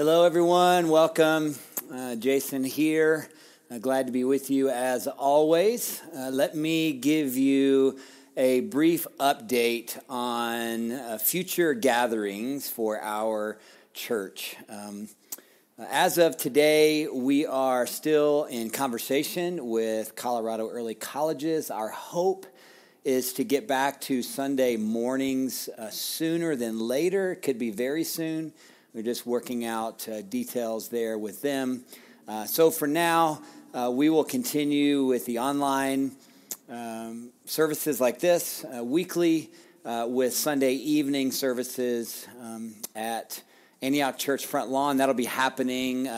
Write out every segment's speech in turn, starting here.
Hello, everyone. Welcome. Uh, Jason here. Uh, glad to be with you as always. Uh, let me give you a brief update on uh, future gatherings for our church. Um, as of today, we are still in conversation with Colorado Early Colleges. Our hope is to get back to Sunday mornings uh, sooner than later. Could be very soon. We're just working out uh, details there with them. Uh, so for now, uh, we will continue with the online um, services like this uh, weekly uh, with Sunday evening services um, at Antioch Church Front Lawn. That'll be happening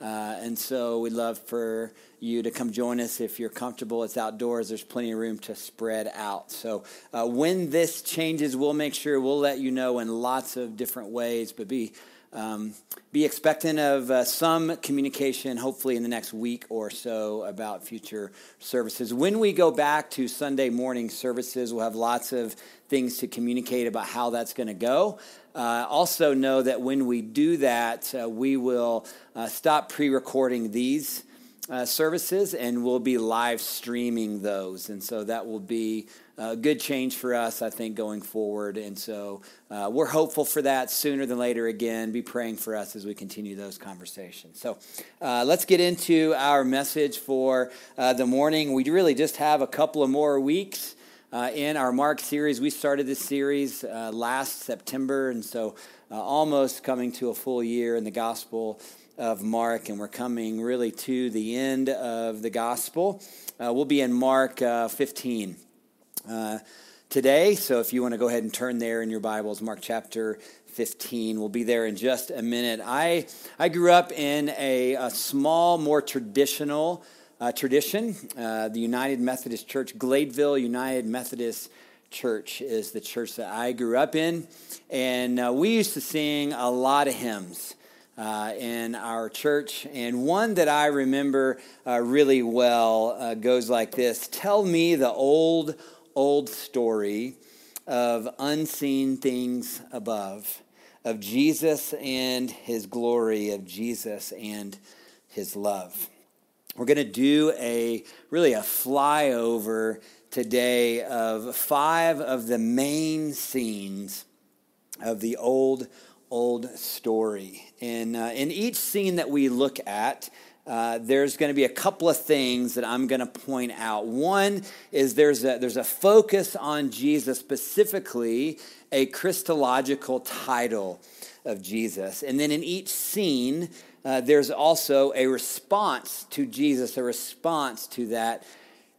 uh, and so we'd love for you to come join us if you're comfortable. It's outdoors, there's plenty of room to spread out. So, uh, when this changes, we'll make sure we'll let you know in lots of different ways, but be um, be expectant of uh, some communication, hopefully in the next week or so, about future services. When we go back to Sunday morning services, we'll have lots of things to communicate about how that's going to go. Uh, also, know that when we do that, uh, we will uh, stop pre recording these uh, services and we'll be live streaming those. And so that will be a good change for us, I think, going forward. And so uh, we're hopeful for that sooner than later again. Be praying for us as we continue those conversations. So uh, let's get into our message for uh, the morning. We really just have a couple of more weeks. Uh, in our Mark series, we started this series uh, last September, and so almost coming to a full year in the gospel of Mark, and we're coming really to the end of the gospel. Uh, we'll be in Mark uh, 15 uh, today, so if you want to go ahead and turn there in your Bibles, Mark chapter 15. We'll be there in just a minute. I, I grew up in a, a small, more traditional uh, tradition. Uh, the United Methodist Church, Gladeville United Methodist Church, is the church that I grew up in. And uh, we used to sing a lot of hymns uh, in our church. And one that I remember uh, really well uh, goes like this Tell me the old, old story of unseen things above, of Jesus and his glory, of Jesus and his love. We're going to do a really a flyover today of five of the main scenes of the old old story. And uh, in each scene that we look at, uh, there's going to be a couple of things that I'm going to point out. One is there's a, there's a focus on Jesus, specifically a Christological title of Jesus. And then in each scene, uh, there's also a response to Jesus, a response to that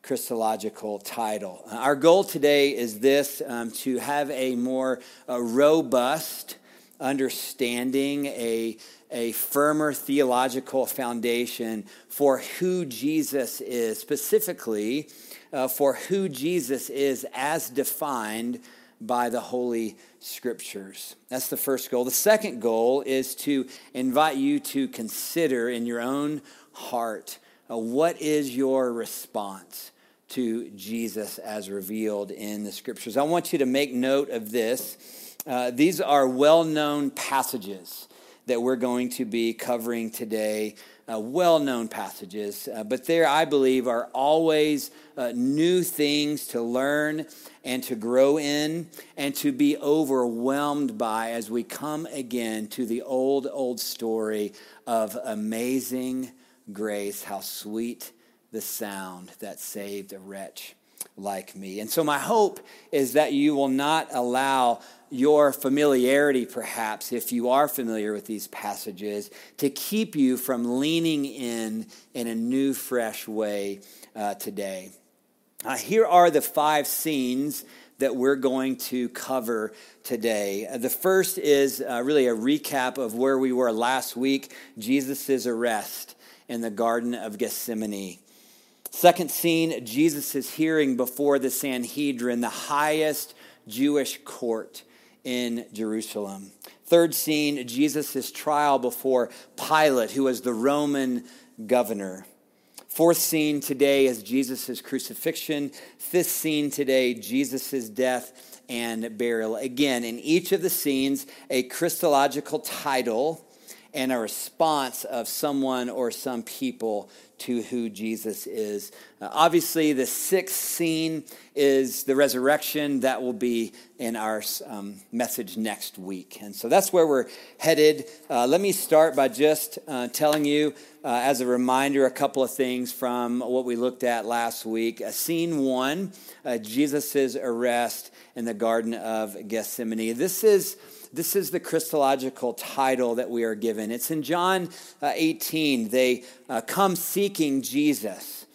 Christological title. Our goal today is this um, to have a more uh, robust understanding, a, a firmer theological foundation for who Jesus is, specifically uh, for who Jesus is as defined by the Holy Scriptures. That's the first goal. The second goal is to invite you to consider in your own heart uh, what is your response to Jesus as revealed in the Scriptures. I want you to make note of this uh, these are well known passages that we're going to be covering today. Uh, well known passages, uh, but there, I believe, are always uh, new things to learn and to grow in and to be overwhelmed by as we come again to the old, old story of amazing grace. How sweet the sound that saved a wretch like me. And so, my hope is that you will not allow your familiarity, perhaps, if you are familiar with these passages, to keep you from leaning in in a new, fresh way uh, today. Uh, here are the five scenes that we're going to cover today. Uh, the first is uh, really a recap of where we were last week Jesus' arrest in the Garden of Gethsemane. Second scene, Jesus' is hearing before the Sanhedrin, the highest Jewish court in Jerusalem. Third scene, Jesus' trial before Pilate, who was the Roman governor. Fourth scene today is Jesus' crucifixion. Fifth scene today, Jesus' death and burial. Again, in each of the scenes, a Christological title and a response of someone or some people to who Jesus is. Uh, obviously, the sixth scene is the resurrection. That will be in our um, message next week. And so that's where we're headed. Uh, let me start by just uh, telling you, uh, as a reminder, a couple of things from what we looked at last week. Uh, scene one uh, Jesus' arrest in the Garden of Gethsemane. This is this is the Christological title that we are given. It's in John uh, 18. They uh, come seeking Jesus,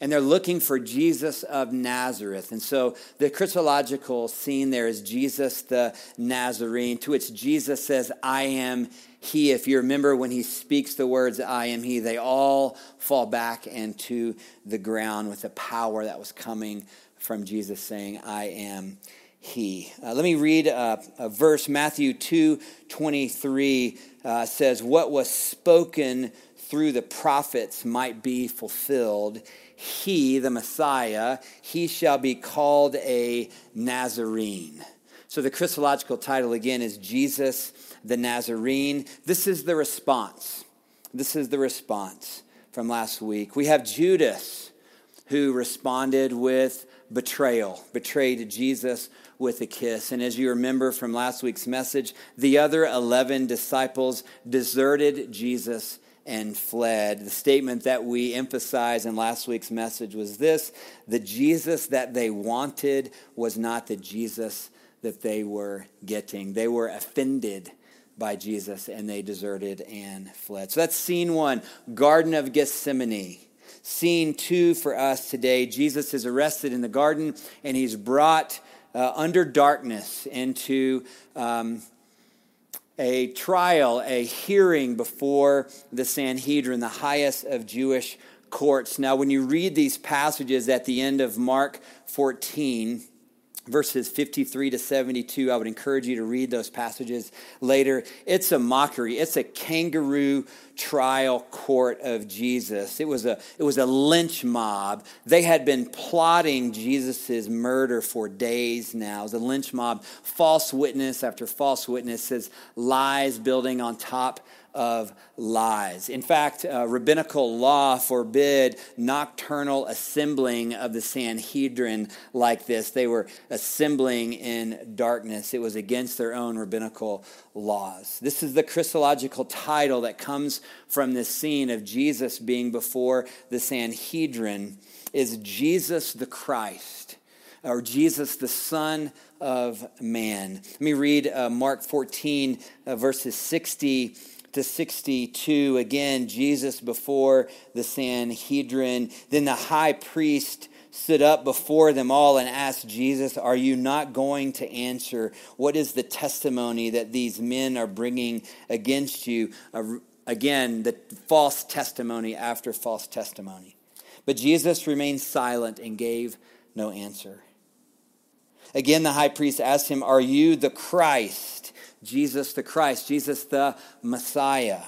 and they're looking for Jesus of Nazareth. And so the Christological scene there is Jesus the Nazarene, to which Jesus says, I am he. If you remember when he speaks the words, I am he, they all fall back into the ground with the power that was coming from Jesus saying, I am he. Uh, let me read a, a, verse. Matthew 2 23 uh, says, What was spoken through the prophets might be fulfilled. He, the Messiah, he shall be called a Nazarene. So the Christological title again is Jesus the Nazarene. This is the response. This is the response from last week. We have Judas who responded with betrayal, betrayed Jesus with a kiss. And as you remember from last week's message, the other 11 disciples deserted Jesus and fled. The statement that we emphasized in last week's message was this the Jesus that they wanted was not the Jesus that they were getting. They were offended by Jesus and they deserted and fled. So that's scene one Garden of Gethsemane. Scene two for us today Jesus is arrested in the garden and he's brought uh, under darkness into um, a trial, a hearing before the Sanhedrin, the highest of Jewish courts. Now, when you read these passages at the end of Mark 14, verses 53 to 72. I would encourage you to read those passages later. It's a mockery. It's a kangaroo trial court of Jesus. It was a, it was a lynch mob. They had been plotting Jesus' murder for days now. It was a lynch mob, false witness after false witnesses, lies building on top of lies. In fact, uh, rabbinical law forbid nocturnal assembling of the Sanhedrin like this. They were assembling in darkness. It was against their own rabbinical laws. This is the Christological title that comes from this scene of Jesus being before the Sanhedrin is Jesus the Christ or Jesus the Son of Man. Let me read uh, Mark 14, uh, verses 60 to 62, again, Jesus before the Sanhedrin. Then the high priest stood up before them all and asked Jesus, Are you not going to answer? What is the testimony that these men are bringing against you? Again, the false testimony after false testimony. But Jesus remained silent and gave no answer. Again, the high priest asked him, Are you the Christ? Jesus the Christ, Jesus the Messiah,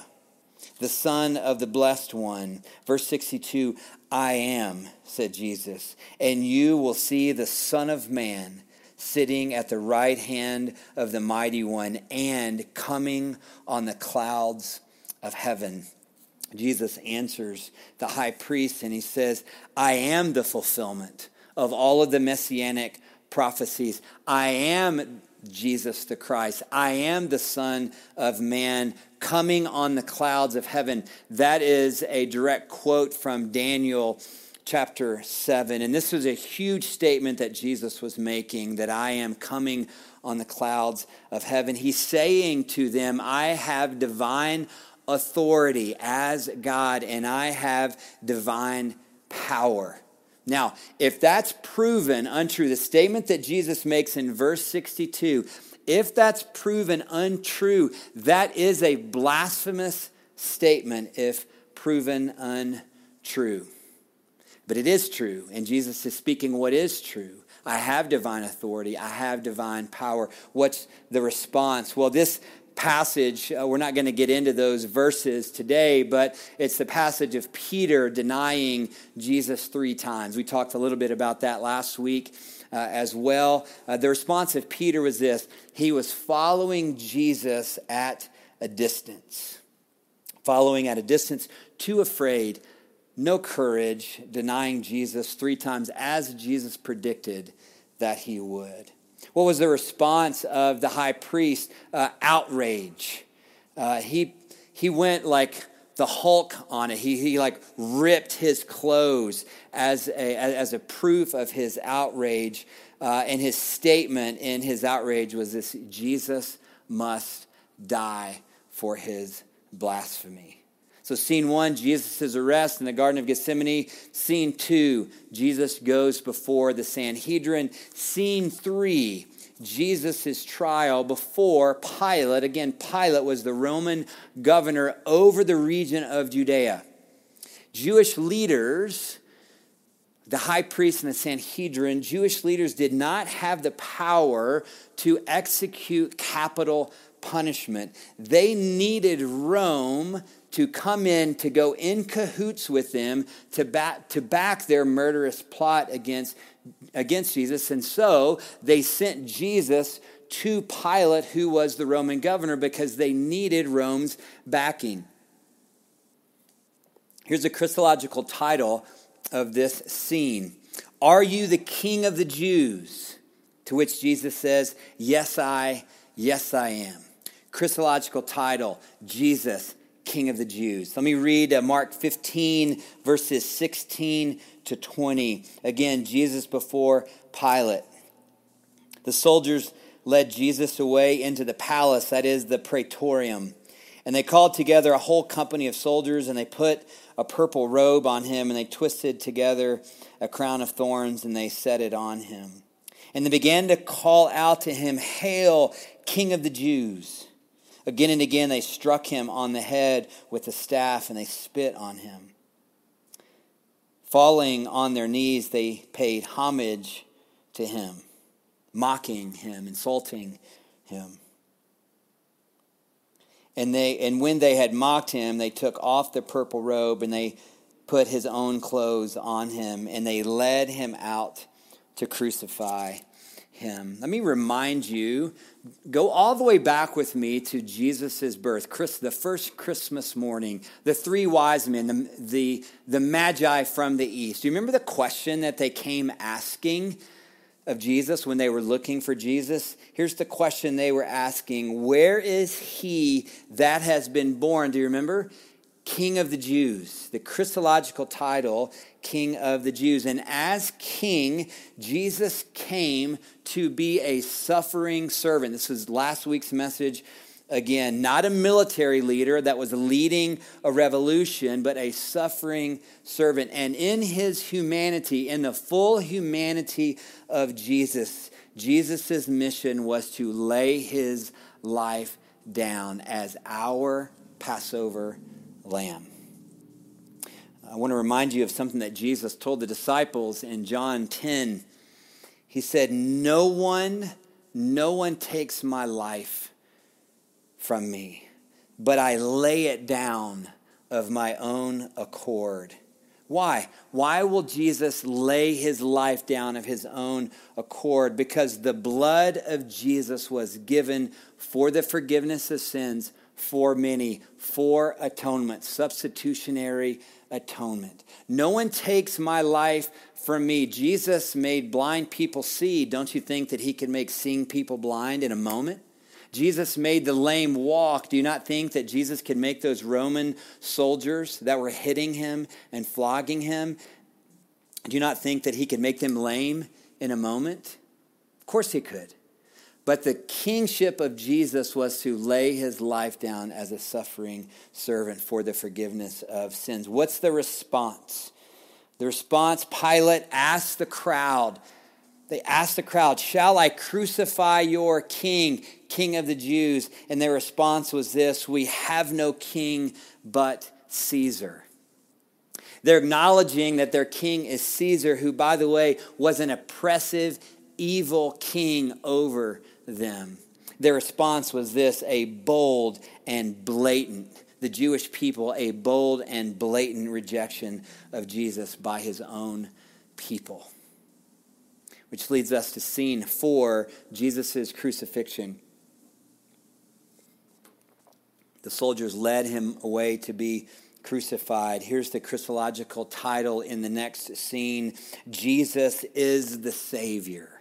the Son of the Blessed One. Verse 62 I am, said Jesus, and you will see the Son of Man sitting at the right hand of the Mighty One and coming on the clouds of heaven. Jesus answers the high priest and he says, I am the fulfillment of all of the messianic prophecies. I am Jesus the Christ. I am the Son of Man coming on the clouds of heaven. That is a direct quote from Daniel chapter 7. And this was a huge statement that Jesus was making that I am coming on the clouds of heaven. He's saying to them, I have divine authority as God, and I have divine power. Now, if that's proven untrue, the statement that Jesus makes in verse 62, if that's proven untrue, that is a blasphemous statement if proven untrue. But it is true, and Jesus is speaking what is true. I have divine authority. I have divine power. What's the response? Well, this passage. Uh, we're not going to get into those verses today, but it's the passage of Peter denying Jesus three times. We talked a little bit about that last week. Uh, as well. Uh, the response of Peter was this he was following Jesus at a distance. following at a distance, too afraid, no courage, denying Jesus three times as Jesus predicted that he would. What was the response of the high priest? Uh, outrage. Uh, he, he went like the Hulk on it. He, he like ripped his clothes as a, as a proof of his outrage. Uh, and his statement in his outrage was this Jesus must die for his blasphemy. So, scene one, Jesus' arrest in the Garden of Gethsemane. Scene two, Jesus goes before the Sanhedrin. Scene three, Jesus' trial before Pilate. Again, Pilate was the Roman governor over the region of Judea. Jewish leaders, the high priest and the Sanhedrin, Jewish leaders did not have the power to execute capital punishment. They needed Rome to come in to go in cahoots with them to back, to back their murderous plot against, against Jesus. And so they sent Jesus to Pilate, who was the Roman governor, because they needed Rome's backing. Here's a Christological title of this scene Are you the king of the Jews? To which Jesus says, Yes, I, yes, I am. Christological title Jesus, King of the Jews. Let me read uh, Mark 15, verses 16 to 20. Again, Jesus before Pilate. The soldiers led Jesus away into the palace, that is the praetorium. And they called together a whole company of soldiers, and they put a purple robe on him, and they twisted together a crown of thorns, and they set it on him. And they began to call out to him, Hail, King of the Jews! Again and again, they struck him on the head with a staff and they spit on him. Falling on their knees, they paid homage to him, mocking him, insulting him. And, they, and when they had mocked him, they took off the purple robe and they put his own clothes on him and they led him out to crucify him. Let me remind you go all the way back with me to Jesus' birth, Chris, the first Christmas morning, the three wise men, the, the, the magi from the east. Do you remember the question that they came asking of Jesus when they were looking for Jesus? Here's the question they were asking Where is he that has been born? Do you remember? King of the Jews, the Christological title, King of the Jews. And as King, Jesus came to be a suffering servant. This was last week's message. Again, not a military leader that was leading a revolution, but a suffering servant. And in his humanity, in the full humanity of Jesus, Jesus' mission was to lay his life down as our Passover lamb. I want to remind you of something that Jesus told the disciples in John 10. He said, No one, no one takes my life from me, but I lay it down of my own accord. Why? Why will Jesus lay his life down of his own accord? Because the blood of Jesus was given for the forgiveness of sins for many, for atonement, substitutionary atonement. No one takes my life from me. Jesus made blind people see. Don't you think that he can make seeing people blind in a moment? Jesus made the lame walk. Do you not think that Jesus could make those Roman soldiers that were hitting him and flogging him? Do you not think that he could make them lame in a moment? Of course he could. But the kingship of Jesus was to lay his life down as a suffering servant for the forgiveness of sins. What's the response? The response Pilate asked the crowd, they asked the crowd, Shall I crucify your king, king of the Jews? And their response was this We have no king but Caesar. They're acknowledging that their king is Caesar, who, by the way, was an oppressive, evil king over them. Their response was this a bold and blatant, the Jewish people, a bold and blatant rejection of Jesus by his own people. Which leads us to scene four Jesus' crucifixion. the soldiers led him away to be crucified. Here's the Christological title in the next scene Jesus is the Savior.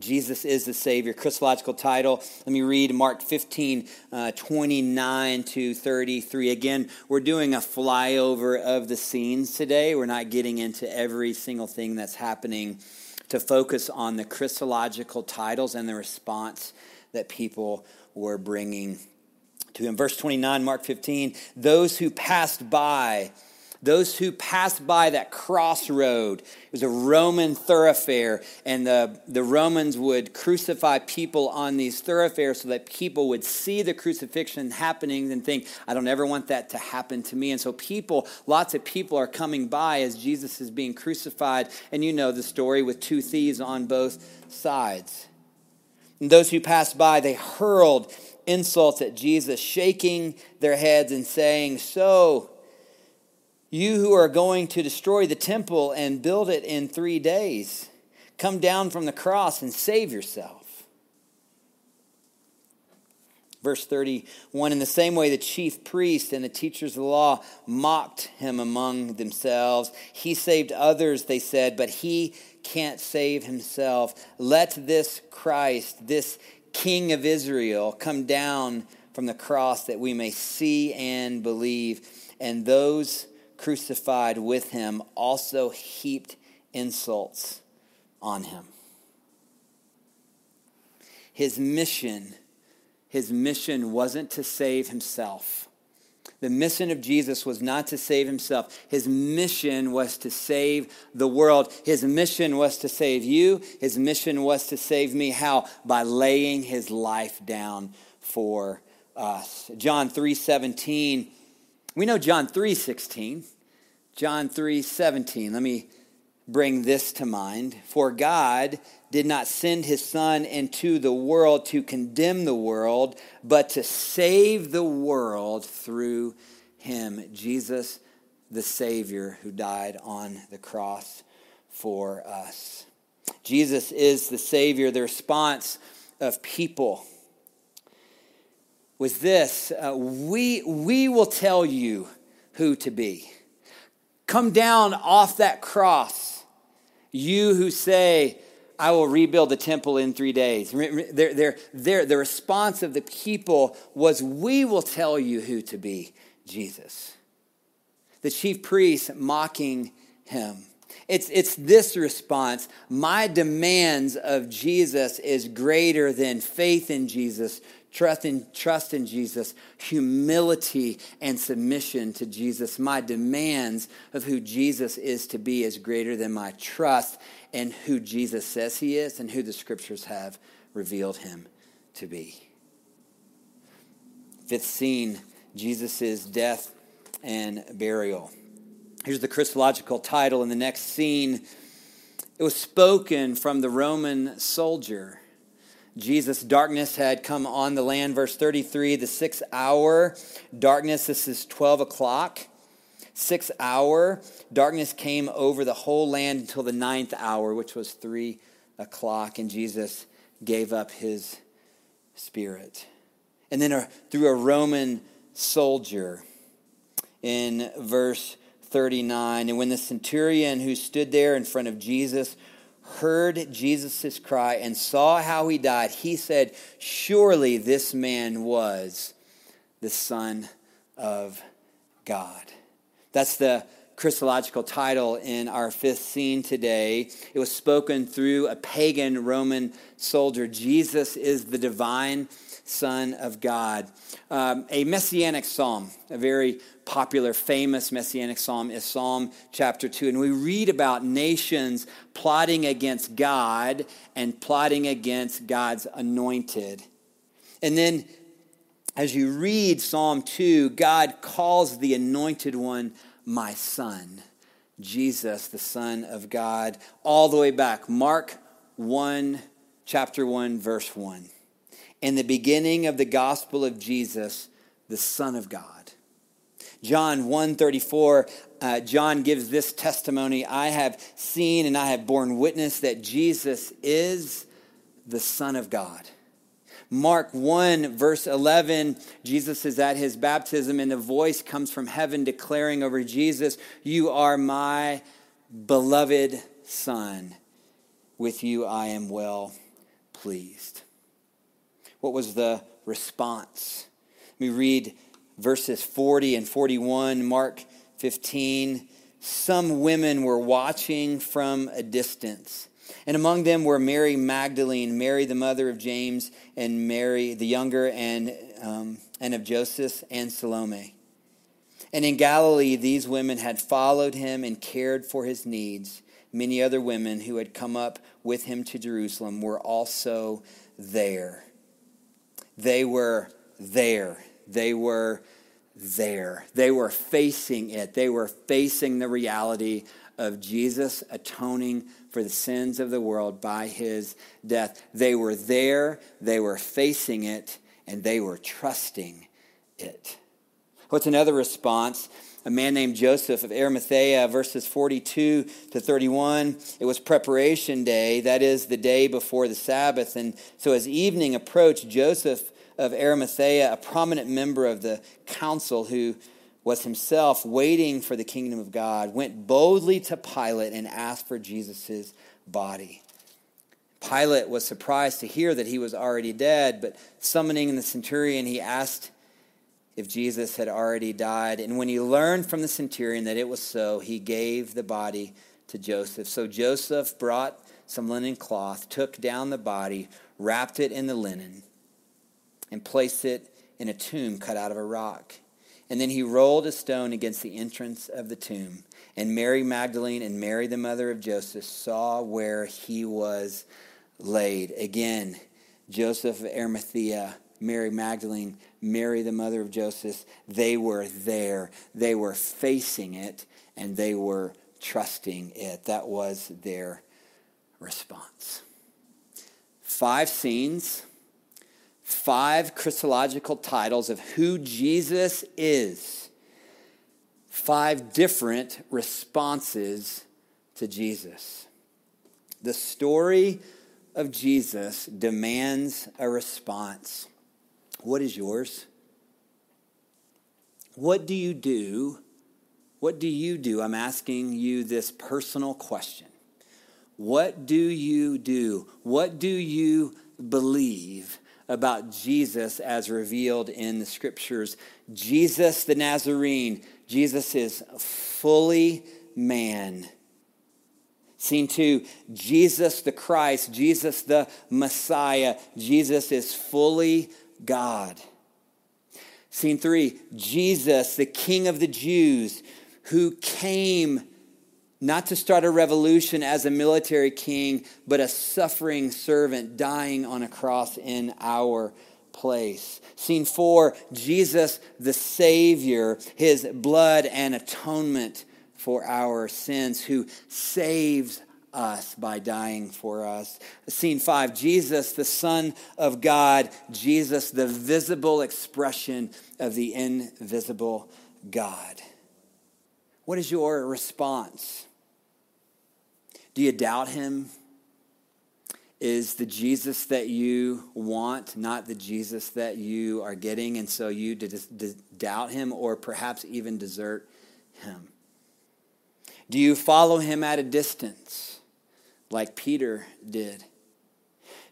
Jesus is the Savior. Christological title. Let me read Mark 15, uh, 29 to 33. Again, we're doing a flyover of the scenes today. We're not getting into every single thing that's happening to focus on the Christological titles and the response that people were bringing to him. Verse 29, Mark 15, those who passed by, those who passed by that crossroad. It was a Roman thoroughfare, and the, the Romans would crucify people on these thoroughfares so that people would see the crucifixion happening and think, I don't ever want that to happen to me. And so, people, lots of people are coming by as Jesus is being crucified. And you know the story with two thieves on both sides. And those who passed by, they hurled insults at Jesus, shaking their heads and saying, So, you who are going to destroy the temple and build it in three days, come down from the cross and save yourself. Verse 31 In the same way, the chief priests and the teachers of the law mocked him among themselves. He saved others, they said, but he can't save himself. Let this Christ, this King of Israel, come down from the cross that we may see and believe. And those crucified with him also heaped insults on him. His mission, his mission wasn't to save himself. The mission of Jesus was not to save himself. His mission was to save the world. His mission was to save you. His mission was to save me. How? By laying his life down for us. John 3:17. We know John 3:16. John 3:17. Let me bring this to mind. For God did not send his son into the world to condemn the world, but to save the world through him. Jesus, the Savior, who died on the cross for us. Jesus is the Savior. The response of people was this uh, we, we will tell you who to be. Come down off that cross, you who say, I will rebuild the temple in three days. Their, their, their, the response of the people was, We will tell you who to be Jesus. The chief priests mocking him. It's, it's this response My demands of Jesus is greater than faith in Jesus, trust in, trust in Jesus, humility and submission to Jesus. My demands of who Jesus is to be is greater than my trust in who Jesus says he is and who the scriptures have revealed him to be. Fifth scene Jesus' death and burial. Here's the Christological title in the next scene. It was spoken from the Roman soldier Jesus' darkness had come on the land. Verse 33, the sixth hour, darkness, this is 12 o'clock. Sixth hour, darkness came over the whole land until the ninth hour, which was 3 o'clock, and Jesus gave up his spirit. And then a, through a Roman soldier in verse 39. And when the centurion who stood there in front of Jesus heard Jesus' cry and saw how he died, he said, Surely this man was the Son of God. That's the Christological title in our fifth scene today. It was spoken through a pagan Roman soldier. Jesus is the divine Son of God. Um, a messianic psalm, a very popular, famous messianic psalm, is Psalm chapter 2. And we read about nations plotting against God and plotting against God's anointed. And then as you read Psalm 2, God calls the anointed one my son. Jesus, the Son of God, all the way back. Mark 1, chapter 1, verse 1 in the beginning of the gospel of Jesus, the Son of God. John 134, uh, John gives this testimony I have seen and I have borne witness that Jesus is the Son of God. Mark 1, verse 11, Jesus is at his baptism, and a voice comes from heaven declaring over Jesus, You are my beloved Son. With you I am well pleased. What was the response? We read verses 40 and 41, Mark 15. Some women were watching from a distance and among them were Mary Magdalene, Mary the mother of James, and Mary the younger, and, um, and of Joseph, and Salome. And in Galilee, these women had followed him and cared for his needs. Many other women who had come up with him to Jerusalem were also there. They were there. They were there. They were facing it. They were facing the reality of Jesus atoning for the sins of the world by his death. They were there, they were facing it, and they were trusting it. What's another response? A man named Joseph of Arimathea, verses 42 to 31. It was preparation day, that is, the day before the Sabbath. And so as evening approached, Joseph of Arimathea, a prominent member of the council who was himself waiting for the kingdom of God, went boldly to Pilate and asked for Jesus' body. Pilate was surprised to hear that he was already dead, but summoning the centurion, he asked if Jesus had already died. And when he learned from the centurion that it was so, he gave the body to Joseph. So Joseph brought some linen cloth, took down the body, wrapped it in the linen, and placed it in a tomb cut out of a rock. And then he rolled a stone against the entrance of the tomb. And Mary Magdalene and Mary, the mother of Joseph, saw where he was laid. Again, Joseph of Arimathea, Mary Magdalene, Mary, the mother of Joseph, they were there. They were facing it and they were trusting it. That was their response. Five scenes five Christological titles of who Jesus is, five different responses to Jesus. The story of Jesus demands a response. What is yours? What do you do? What do you do? I'm asking you this personal question. What do you do? What do you believe about Jesus as revealed in the scriptures. Jesus the Nazarene, Jesus is fully man. Scene two, Jesus the Christ, Jesus the Messiah, Jesus is fully God. Scene three, Jesus, the King of the Jews, who came not to start a revolution as a military king, but a suffering servant dying on a cross in our place. Scene four Jesus, the Savior, his blood and atonement for our sins, who saves us by dying for us. Scene five Jesus, the Son of God, Jesus, the visible expression of the invisible God. What is your response? Do you doubt him? Is the Jesus that you want not the Jesus that you are getting, and so you doubt him or perhaps even desert him? Do you follow him at a distance like Peter did?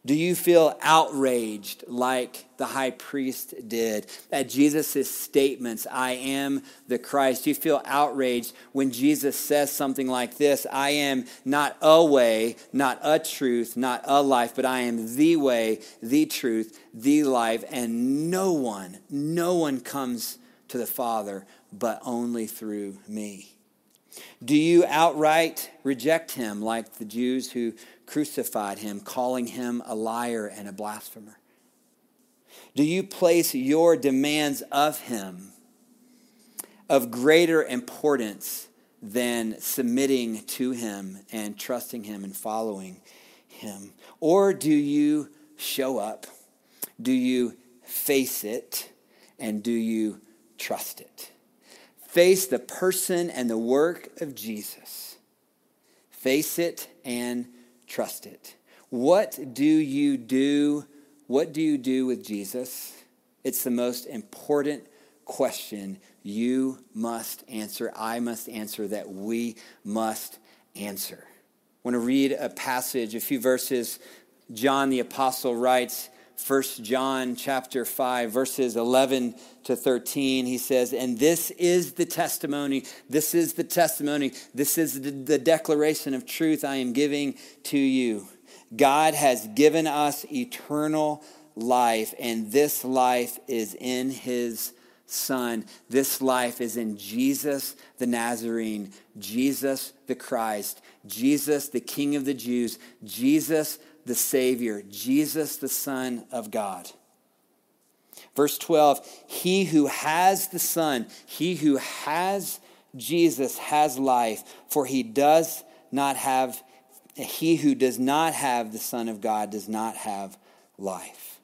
Do you feel outraged like the high priest did at Jesus' statements, I am the Christ? Do you feel outraged when Jesus says something like this I am not a way, not a truth, not a life, but I am the way, the truth, the life, and no one, no one comes to the Father but only through me? Do you outright reject him like the Jews who crucified him, calling him a liar and a blasphemer? Do you place your demands of him of greater importance than submitting to him and trusting him and following him? Or do you show up? Do you face it? And do you trust it? Face the person and the work of Jesus. Face it and trust it. What do you do what do you do with Jesus? It's the most important question you must answer, I must answer, that we must answer. I want to read a passage, a few verses. John the Apostle writes, 1 John chapter 5 verses 11 to 13 he says and this is the testimony this is the testimony this is the, the declaration of truth I am giving to you. God has given us eternal life and this life is in his son. This life is in Jesus the Nazarene Jesus the Christ Jesus the king of the Jews Jesus the Savior, Jesus, the Son of God. Verse 12, he who has the Son, he who has Jesus has life, for he does not have, he who does not have the Son of God does not have life.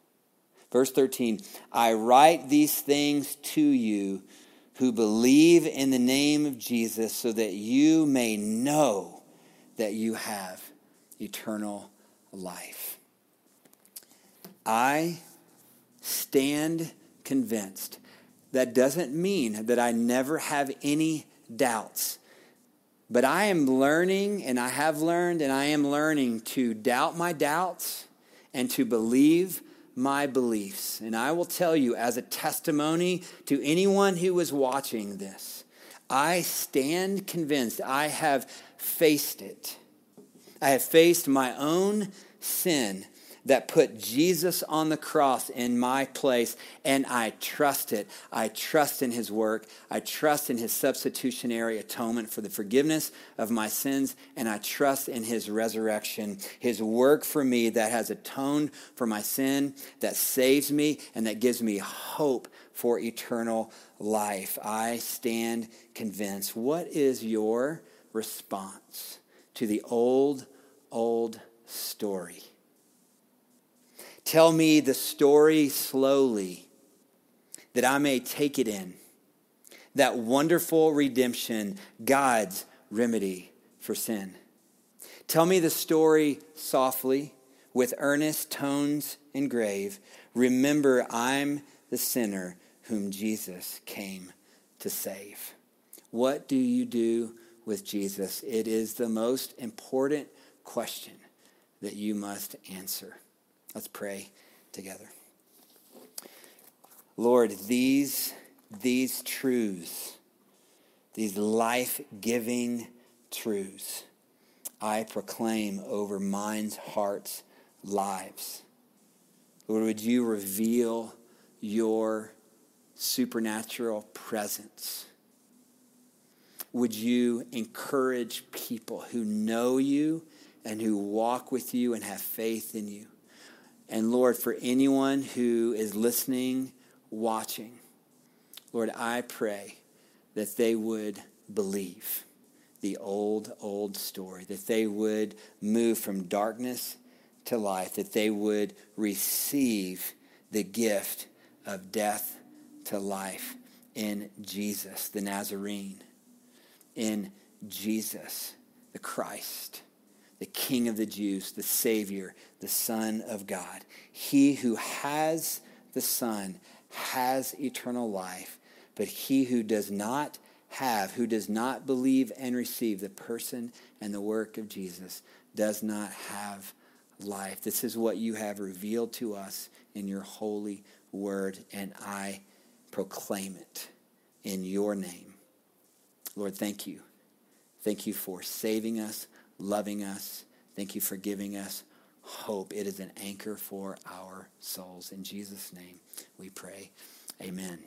Verse 13, I write these things to you who believe in the name of Jesus so that you may know that you have eternal life. I stand convinced. That doesn't mean that I never have any doubts. But I am learning, and I have learned, and I am learning to doubt my doubts and to believe my beliefs. And I will tell you, as a testimony to anyone who is watching this, I stand convinced I have faced it. I have faced my own sin that put Jesus on the cross in my place, and I trust it. I trust in his work. I trust in his substitutionary atonement for the forgiveness of my sins, and I trust in his resurrection, his work for me that has atoned for my sin, that saves me, and that gives me hope for eternal life. I stand convinced. What is your response to the old, old story. Tell me the story slowly that I may take it in. That wonderful redemption, God's remedy for sin. Tell me the story softly, with earnest tones and grave. Remember, I'm the sinner whom Jesus came to save. What do you do with Jesus? It is the most important question that you must answer. Let's pray together. Lord, these, these truths, these life giving truths, I proclaim over minds, hearts, lives. Lord, would you reveal your supernatural presence? Would you encourage people who know you and who walk with you and have faith in you. And Lord, for anyone who is listening, watching, Lord, I pray that they would believe the old, old story, that they would move from darkness to life, that they would receive the gift of death to life in Jesus, the Nazarene, in Jesus, the Christ the King of the Jews, the Savior, the Son of God. He who has the Son has eternal life, but he who does not have, who does not believe and receive the person and the work of Jesus, does not have life. This is what you have revealed to us in your holy word, and I proclaim it in your name. Lord, thank you. Thank you for saving us loving us. Thank you for giving us hope. It is an anchor for our souls. In Jesus' name we pray. Amen.